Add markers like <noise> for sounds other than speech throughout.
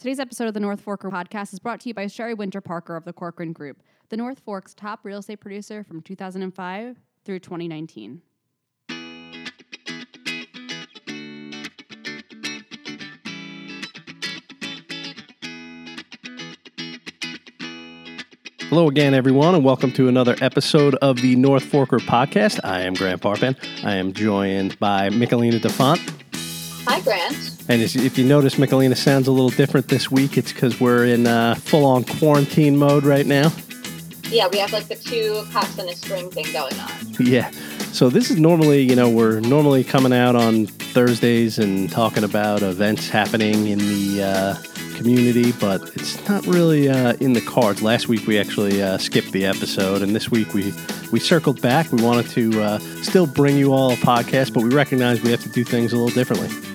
Today's episode of the North Forker podcast is brought to you by Sherry Winter Parker of the Corcoran Group, the North Fork's top real estate producer from 2005 through 2019. Hello again, everyone, and welcome to another episode of the North Forker podcast. I am Grant Parpan. I am joined by Michelina DaFonte. Grant. And if you notice, Michelina sounds a little different this week. It's because we're in uh, full on quarantine mode right now. Yeah, we have like the two cops and a string thing going on. <laughs> Yeah. So this is normally, you know, we're normally coming out on Thursdays and talking about events happening in the uh, community, but it's not really uh, in the cards. Last week we actually uh, skipped the episode, and this week we we circled back. We wanted to uh, still bring you all a podcast, but we recognize we have to do things a little differently.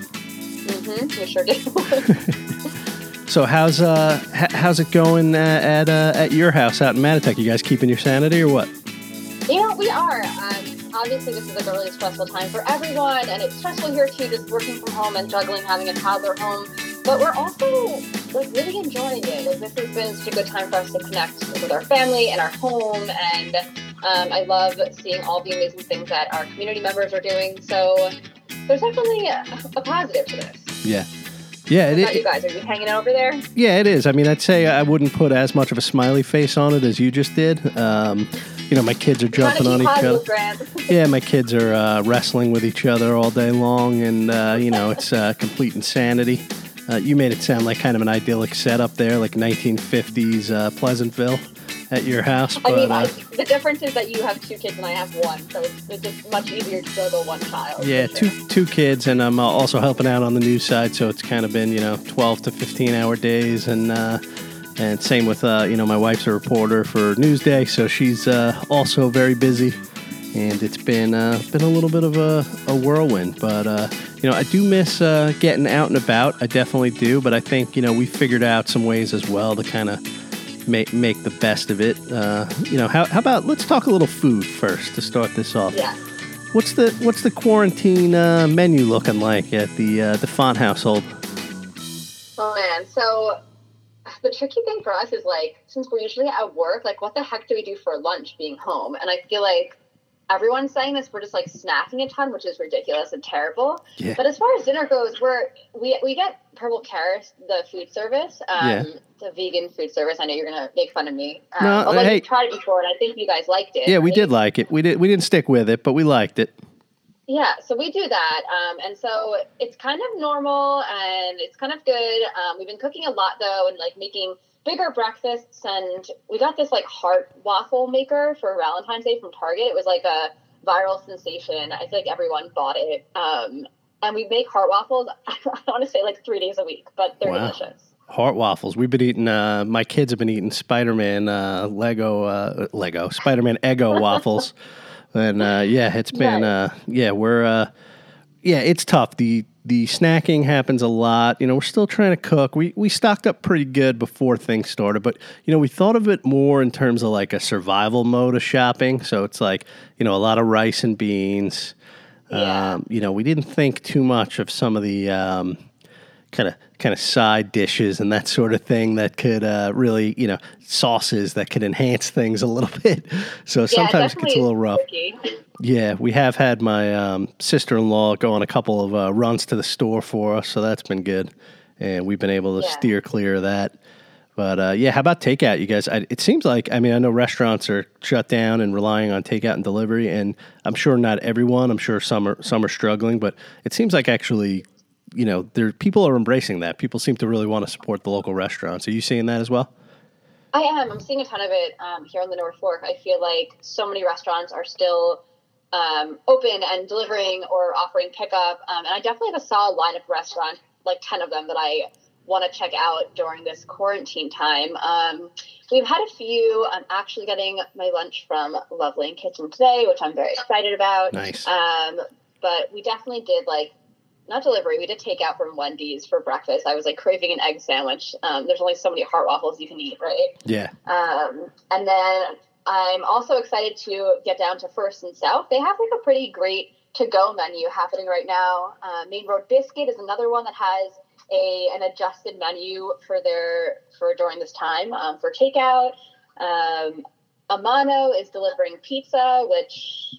We sure do. <laughs> So how's uh h- how's it going uh, at uh, at your house out in Mattituck? You guys keeping your sanity or what? you know, we are. Um, obviously, this is like a really stressful time for everyone, and it's stressful here too, just working from home and juggling having a toddler home. But we're also like really enjoying it. Like this has been such a good time for us to connect with our family and our home, and um, I love seeing all the amazing things that our community members are doing. So there's definitely a, a positive to this. Yeah. Yeah, it, you guys? Are you hanging out over there? Yeah, it is. I mean, I'd say I wouldn't put as much of a smiley face on it as you just did. Um, you know, my kids are jumping on each other. <laughs> Yeah, my kids are uh, wrestling with each other all day long, and uh, you know, it's uh, complete insanity. Uh, you made it sound like kind of an idyllic setup there, like 1950s uh, Pleasantville at your house. I But mean, I, uh, the difference is that you have two kids and I have one, so it's, it's just much easier to juggle one child. yeah, for two sure. two kids, and I'm uh, also helping out on the news side, so it's kind of been you know 12 to 15 hour days, and uh, and same with uh, you know my wife's a reporter for Newsday, so she's uh, also very busy, and it's been uh, been a little bit of a, a whirlwind, but uh, you know I do miss uh, getting out and about. I definitely do, but I think you know we figured out some ways as well to kind of make make the best of it. Uh, you know how how about let's talk a little food first to start this off. Yeah. What's the what's the quarantine uh, menu looking like at the uh, the font household? Oh man, so the tricky thing for us is like, since we're usually at work, like, what the heck do we do for lunch being home? And I feel like everyone's saying this, we're just like snacking a ton, which is ridiculous and terrible. Yeah. But as far as dinner goes, we're we we get Purple Carrot, the food service, um, Yeah. the vegan food service. I know you're gonna make fun of me. Um, No, although hey. you tried it before, and I think you guys liked it. Yeah, we right? did like it. We did we didn't stick with it, but we liked it. Yeah, so we do that, um, and so it's kind of normal and it's kind of good. Um, we've been cooking a lot though, and like making bigger breakfasts. And we got this like heart waffle maker for Valentine's Day from Target. It was like a viral sensation. I feel like everyone bought it. Um, and we make heart waffles. <laughs> I want to say like three days a week, but they're Wow. delicious. Heart waffles. We've been eating. Uh, my kids have been eating Spider Man uh, Lego uh, Lego Spider Man Ego <laughs> waffles, and uh, yeah, it's been. Uh, yeah, we're. Uh, yeah, it's tough. the The snacking happens a lot. You know, we're still trying to cook. We we stocked up pretty good before things started, but you know, we thought of it more in terms of like a survival mode of shopping. So it's like you know a lot of rice and beans. Yeah. Um, you know, we didn't think too much of some of the. Um, kind of kind of side dishes and that sort of thing that could uh, really you know sauces that could enhance things a little <laughs> bit. So sometimes it gets a little rough. tricky. Yeah, we have had my um, sister-in-law go on a couple of uh, runs to the store for us, so that's been good, and we've been able to Yeah. steer clear of that. But uh, yeah, how about takeout, you guys? I, it seems like I mean I know restaurants are shut down and relying on takeout and delivery, and I'm sure not everyone. I'm sure some are some are struggling, but it seems like actually, you know, there people are embracing that. People seem to really want to support the local restaurants. Are you seeing that as well? I am. I'm seeing a ton of it um, here on the North Fork. I feel like so many restaurants are still um, open and delivering or offering pickup. Um, and I definitely have a solid line of restaurants, like 10 of them, that I want to check out during this quarantine time. Um, we've had a few. I'm actually getting my lunch from Love Lane Kitchen today, which I'm very excited about. Nice. Um, but we definitely did like not delivery. We did take out from Wendy's for breakfast. I was like craving an egg sandwich. Um, there's only so many heart waffles you can eat, right? Yeah. Um, and then I'm also excited to get down to First and South. They have like a pretty great to go menu happening right now. Uh, Main Road Biscuit is another one that has a an adjusted menu for their for during this time um, for takeout. Um, Amano is delivering pizza, which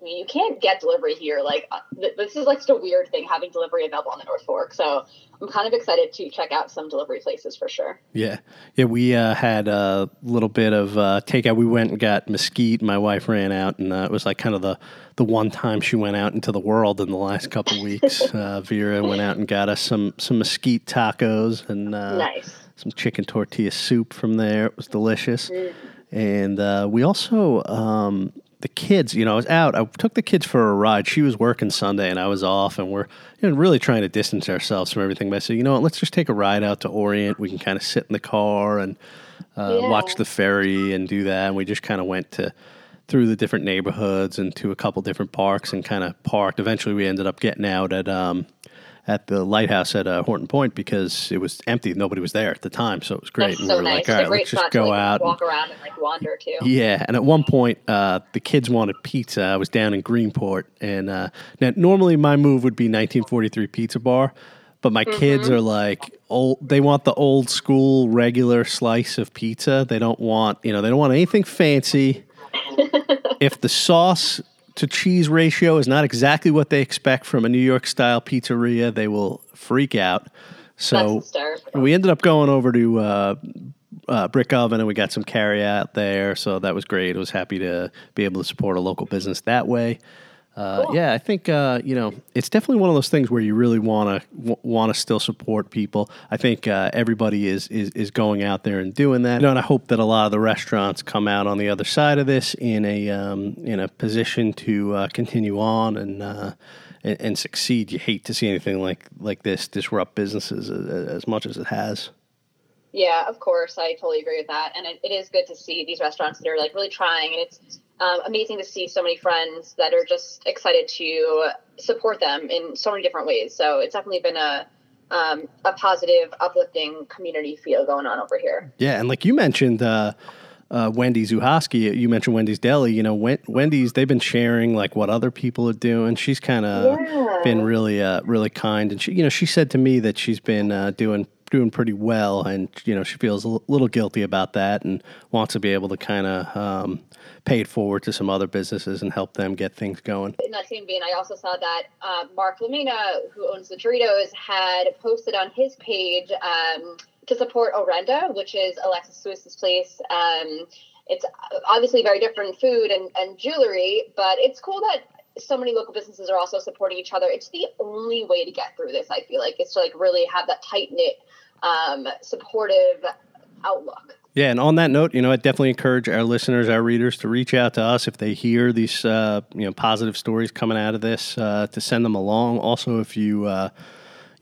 I mean, you can't get delivery here. Like, uh, th- this is like just a weird thing having delivery available on the North Fork. So I'm kind of excited to check out some delivery places for sure. Yeah, yeah. We uh, had a little bit of uh, takeout. We went and got mesquite. My wife ran out, and uh, it was like kind of the the one time she went out into the world in the last couple weeks. <laughs> Uh, Vera went out and got us some some mesquite tacos and uh, nice. some chicken tortilla soup from there. It was delicious. Mm. And uh, we also um, the kids, you know, I was out. I took the kids for a ride. She was working Sunday and I was off, and we're you know, really trying to distance ourselves from everything. But I said, you know what, let's just take a ride out to Orient. We can kind of sit in the car and uh, yeah. watch the ferry and do that. And we just kind of went to through the different neighborhoods and to a couple different parks and kind of parked. Eventually, we ended up getting out at um, at the lighthouse at uh, Horton Point because it was empty. Nobody was there at the time, so it was great. That's and so we were nice. like, all right, let's just go like, out, walk and, around, and like wander too. Yeah, and at one point, uh, the kids wanted pizza. I was down in Greenport, and uh, now normally my move would be 1943 Pizza Bar. But my mm-hmm. kids are like old. They want the old school regular slice of pizza. They don't want, you know, they don't want anything fancy. <laughs> if the sauce to cheese ratio is not exactly what they expect from a New York style pizzeria, they will freak out. So we ended up going over to uh, uh, Brick Oven and we got some carry out there. So that was great. I was happy to be able to support a local business that way. Uh, cool. Yeah, I think uh, you know it's definitely one of those things where you really want to w- want to still support people. I think uh, everybody is, is is going out there and doing that. You know, and I hope that a lot of the restaurants come out on the other side of this in a um, in a position to uh, continue on and, uh, and, and succeed. You hate to see anything like like this disrupt businesses as, as much as it has. Yeah, of course, I totally agree with that, and it, it is good to see these restaurants that are like really trying, and it's um, amazing to see so many friends that are just excited to support them in so many different ways. So it's definitely been a um, a positive, uplifting community feel going on over here. Yeah, and like you mentioned, uh, uh, Wendy Zuhosky, you mentioned Wendy's Deli. You know, Wendy's they've been sharing like what other people are doing. She's kind of yeah. been really, uh, really kind, and she, you know, she said to me that she's been uh, doing doing pretty well, and you know, she feels a little guilty about that, and wants to be able to kind of um, pay it forward to some other businesses and help them get things going. In that same vein, I also saw that uh, Mark Lamina, who owns the Doritos, had posted on his page um, to support Orenda, which is Alexis Swis's place. Um, it's obviously very different food and, and jewelry, but it's cool that so many local businesses are also supporting each other. It's the only way to get through this. I feel like it's to like really have that tight knit, um, supportive outlook. Yeah, and on that note, you know, I definitely encourage our listeners, our readers, to reach out to us if they hear these, uh, you know, positive stories coming out of this, uh, to send them along. Also, if you, uh,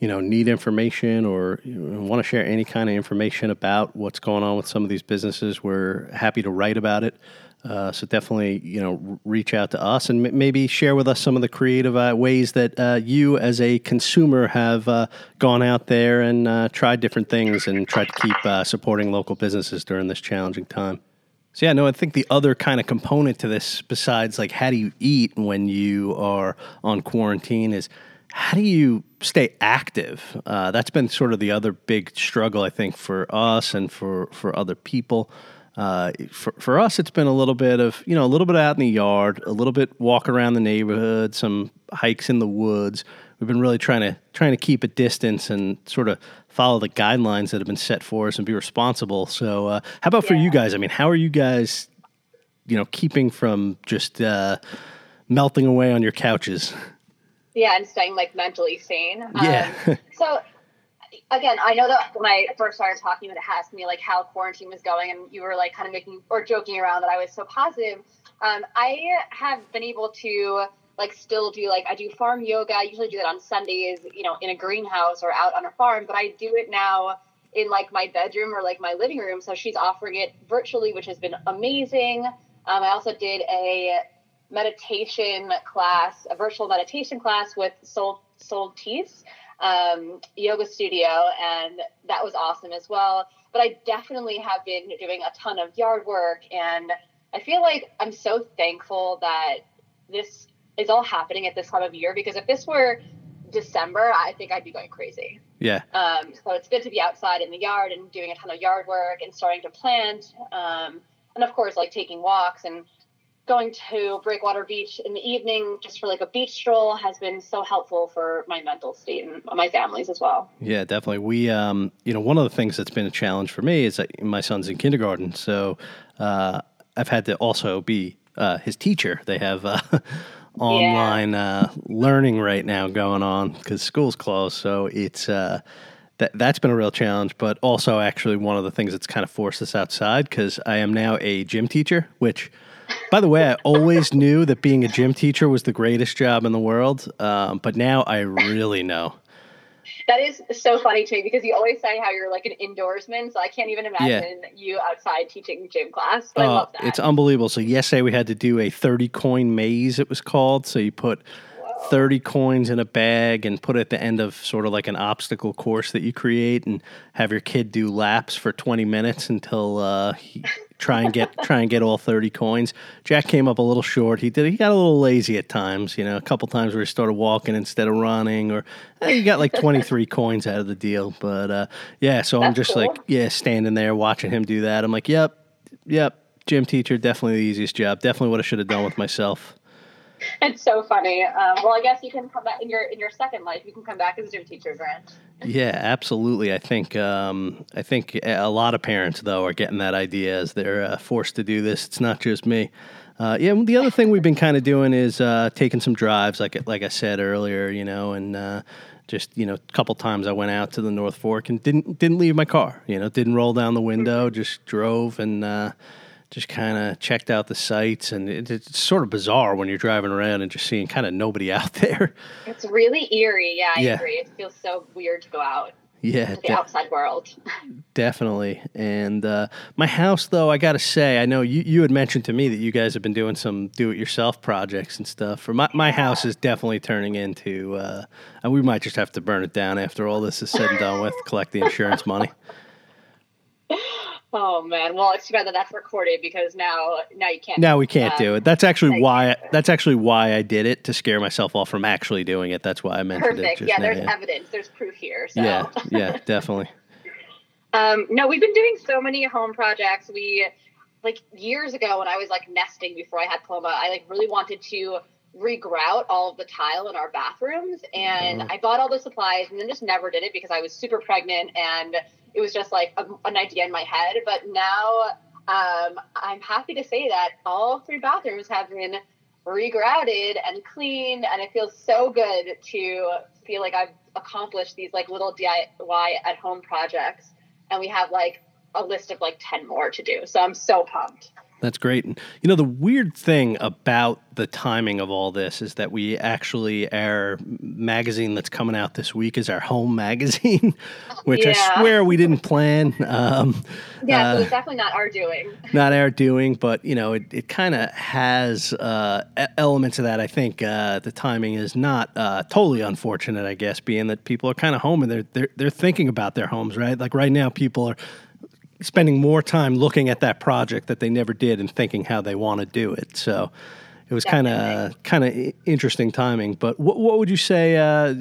you know, need information or want to share any kind of information about what's going on with some of these businesses, we're happy to write about it. Uh, so definitely, you know, reach out to us and m- maybe share with us some of the creative uh, ways that uh, you, as a consumer, have uh, gone out there and uh, tried different things and tried to keep uh, supporting local businesses during this challenging time. So yeah, no, I think the other kind of component to this, besides like how do you eat when you are on quarantine, is how do you stay active? that's been sort of the other big struggle, I think, for us and for for other people. Uh, for, for us, it's been a little bit of, you know, a little bit out in the yard, a little bit walk around the neighborhood, some hikes in the woods. We've been really trying to trying to keep a distance and sort of follow the guidelines that have been set for us and be responsible. So, uh, how about yeah. for you guys? I mean, how are you guys, you know, keeping from just uh, melting away on your couches? Yeah, and staying like mentally sane. Yeah. Um, so again, I know that when I first started talking, it asked me like how quarantine was going, and you were like kind of making or joking around that I was so positive. Um, I have been able to like still do like I do farm yoga. I usually do that on Sundays, you know, in a greenhouse or out on a farm, but I do it now in like my bedroom or like my living room. So she's offering it virtually, which has been amazing. Um, I also did a meditation class, a virtual meditation class with Soul Soul Teeth um, yoga studio, and that was awesome as well. But I definitely have been doing a ton of yard work, and I feel like I'm so thankful that this is all happening at this time of year because if this were December, I think I'd be going crazy. Yeah. Um, so it's good to be outside in the yard and doing a ton of yard work and starting to plant. Um, and of course, like taking walks and going to Breakwater Beach in the evening just for like a beach stroll has been so helpful for my mental state and my family's as well. Yeah, definitely. We, um, you know, one of the things that's been a challenge for me is that my son's in kindergarten, so uh, I've had to also be uh, his teacher. They have uh, <laughs> online uh, learning right now going on because school's closed, so it's. Uh, that, that's been a real challenge, but also actually one of the things that's kind of forced us outside because I am now a gym teacher, which by the way, I always knew that being a gym teacher was the greatest job in the world, um, but now I really know. That is so funny to me because you always say how you're like an indoorsman, so I can't even imagine yeah. you outside teaching gym class. But oh, I love that. It's unbelievable. So yesterday we had to do a 30 coin maze. It was called. So you put 30 coins in a bag and put it at the end of sort of like an obstacle course that you create and have your kid do laps for 20 minutes until uh, he try and get try and get all 30 coins. Jack came up a little short. He did he got a little lazy at times, you know, a couple times where he started walking instead of running or eh, he got like 23 coins out of the deal. But uh, yeah, so That's I'm just cool. like yeah, standing there watching him do that. I'm like, "Yep. Yep. Gym teacher definitely the easiest job. Definitely what I should have done with myself." It's so funny. Um, well, I guess you can come back in your in your second life. You can come back as a gym teacher, Grant. Yeah, absolutely. I think um, I think a lot of parents though are getting that idea as they're uh, forced to do this. It's not just me. Uh, yeah, the other thing we've been kind of doing is uh, taking some drives, like like I said earlier, you know, and uh, just you know, a couple times I went out to the North Fork and didn't didn't leave my car, you know, didn't roll down the window, mm-hmm. just drove and uh, just kind of checked out the sites, and it, it's sort of bizarre when you're driving around and just seeing kind of nobody <laughs> out there. It's really eerie. Yeah, I yeah. agree. It feels so weird to go out. Yeah, the de- outside world. <laughs> definitely. And uh, my house, though, I got to say, I know you, you had mentioned to me that you guys have been doing some do-it-yourself projects and stuff. For my my house is definitely turning into, uh, and we might just have to burn it down after all this is said and done with, collect the insurance money. <laughs> Oh man, well it's too bad that that's recorded because now now you can't. Now we can't um, do it. That's actually why. That's actually why I did it to scare myself off from actually doing it. That's why I mentioned Perfect. it. yeah, now, there's yeah. evidence. There's proof here. So. Yeah, yeah, <laughs> definitely. um, no, we've been doing so many home projects. We like years ago when I was like nesting before I had Ploma, I like really wanted to regrout all of the tile in our bathrooms, and mm. I bought all the supplies and then just never did it because I was super pregnant and it was just like a, an idea in my head. But now um, I'm happy to say that all three bathrooms have been regrouted and cleaned, and it feels so good to feel like I've accomplished these like little DIY at home projects. And we have like a list of like 10 more to do. So I'm so pumped. That's great. And you know, the weird thing about the timing of all this is that we actually our magazine that's coming out this week is our home <laughs> magazine, which yeah. I swear we didn't plan. Um, yeah, uh, so it's definitely not our doing. <laughs> Not our doing, but you know, it, it kind of has uh, elements of that. I think uh, the timing is not uh, totally unfortunate. I guess being that people are kind of home and they're, they're they're thinking about their homes, right? Like right now, people are spending more time looking at that project that they never did and thinking how they want to do it. So it was kind of kind of interesting timing. But what, what would you say? Uh,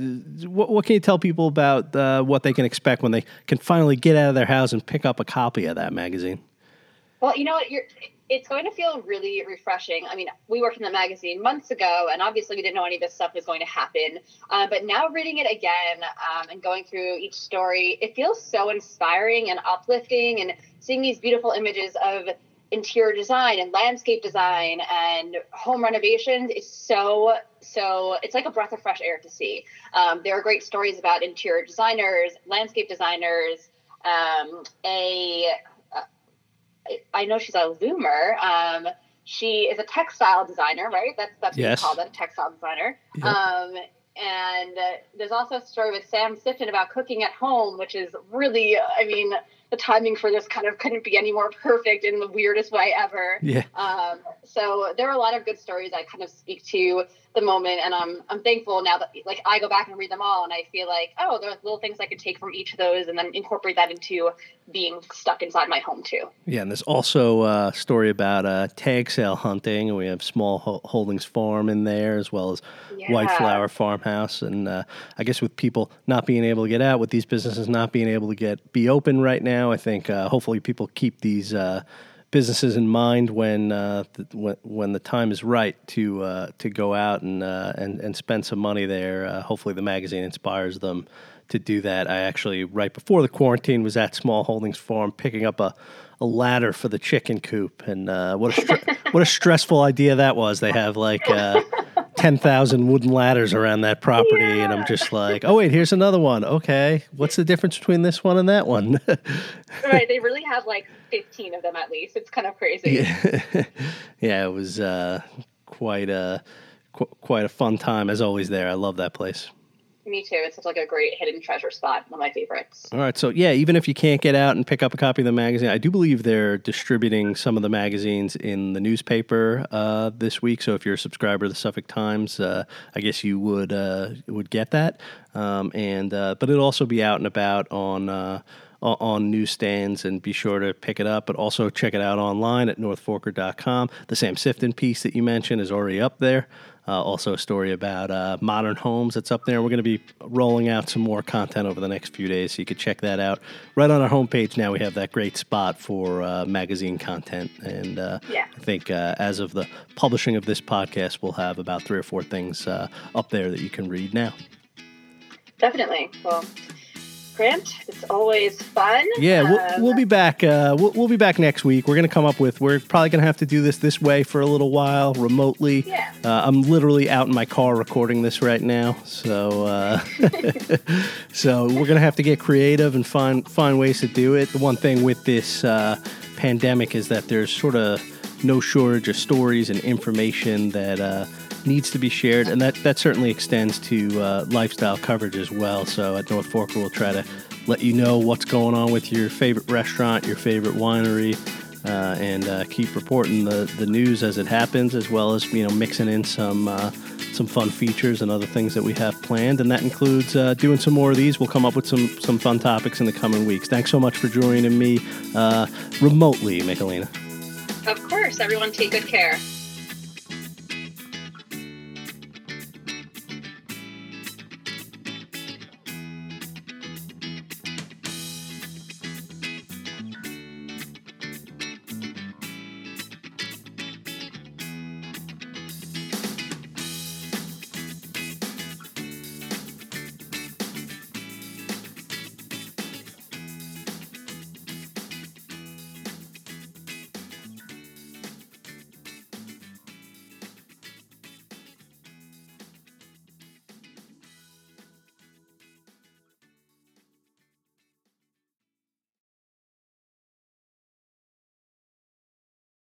what, what, can you tell people about uh, what they can expect when they can finally get out of their house and pick up a copy of that magazine? Well, you know what, you're it's going to feel really refreshing. I mean, we worked in the magazine months ago, and obviously we didn't know any of this stuff was going to happen. Um, but now reading it again um, and going through each story, it feels so inspiring and uplifting, and seeing these beautiful images of interior design and landscape design and home renovations is so so it's like a breath of fresh air to see um, there are great stories about interior designers landscape designers um, a I know she's a loomer. Um, she is a textile designer, right? That's that's yes. what you call that, a textile designer. Yep. Um, and uh, there's also a story with Sam Sifton about cooking at home, which is really, I mean, the timing for this kind of couldn't be any more perfect in the weirdest way ever. Yeah. Um, so there are a lot of good stories I kind of speak to the moment, and I'm I'm thankful now that like I go back and read them all, and I feel like oh, there are little things I could take from each of those, and then incorporate that into being stuck inside my home too. Yeah, and there's also a story about uh, tag sale hunting, and we have Small Holdings Farm in there as well as yeah. White Flower Farmhouse, and uh, I guess with people not being able to get out, with these businesses not being able to get be open right now, I think uh, hopefully people keep these uh, businesses in mind when uh, the, when, when the time is right to uh, to go out and uh, and and spend some money there. Uh, hopefully, the magazine inspires them to do that. I actually right before the quarantine was at Small Holdings Farm picking up a, a ladder for the chicken coop, and uh, what a str- what a stressful idea that was. They have like uh, ten thousand wooden ladders around that property, yeah. and I'm just like, oh wait, here's another one. Okay, what's the difference between this one and that one? <laughs> right, they really have like fifteen of them at least. It's kind of crazy. Yeah, <laughs> yeah it was uh, quite a qu- quite a fun time as always. There, I love that place. Me too. It's such like a great hidden treasure spot. One of my favorites. All right. So yeah, even if you can't get out and pick up a copy of the magazine, I do believe they're distributing some of the magazines in the newspaper uh, this week. So if you're a subscriber to the Suffolk Times, uh, I guess you would uh, would get that. Um, and uh, but it'll also be out and about on uh, on newsstands and be sure to pick it up, but also check it out online at northforker.com. The Sam Sifton piece that you mentioned is already up there. Uh, also, a story about uh, modern homes that's up there. We're going to be rolling out some more content over the next few days, so you can check that out. Right on our homepage now, we have that great spot for uh, magazine content. And uh, yeah. I think uh, as of the publishing of this podcast, we'll have about three or four things uh, up there that you can read now. Definitely. Well, Grant. It's always fun. Yeah, we'll, um, we'll be back. Uh, we'll, we'll, be back next week. We're going to come up with. We're probably going to have to do this this way for a little while, remotely. Yeah. Uh, I'm literally out in my car recording this right now, so uh, <laughs> so we're going to have to get creative and find find ways to do it. The one thing with this uh, pandemic is that there's sort of no shortage of stories and information that uh, needs to be shared, and that, that certainly extends to uh, lifestyle coverage as well. So at North Fork, we'll try to let you know what's going on with your favorite restaurant, your favorite winery, uh, and uh, keep reporting the, the news as it happens, as well as you know mixing in some uh, some fun features and other things that we have planned, and that includes uh, doing some more of these. We'll come up with some some fun topics in the coming weeks. Thanks so much for joining me uh, remotely, Michelina. Of course, everyone take good care.